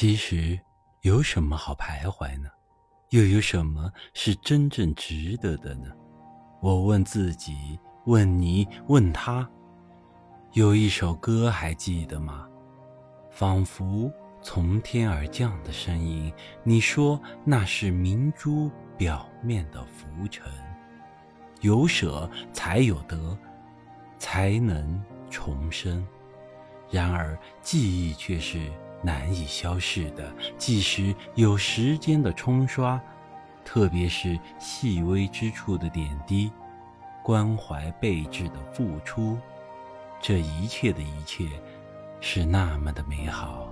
其实，有什么好徘徊呢？又有什么是真正值得的呢？我问自己，问你，问他。有一首歌还记得吗？仿佛从天而降的声音。你说那是明珠表面的浮尘。有舍才有得，才能重生。然而记忆却是。难以消逝的，即使有时间的冲刷，特别是细微之处的点滴，关怀备至的付出，这一切的一切，是那么的美好。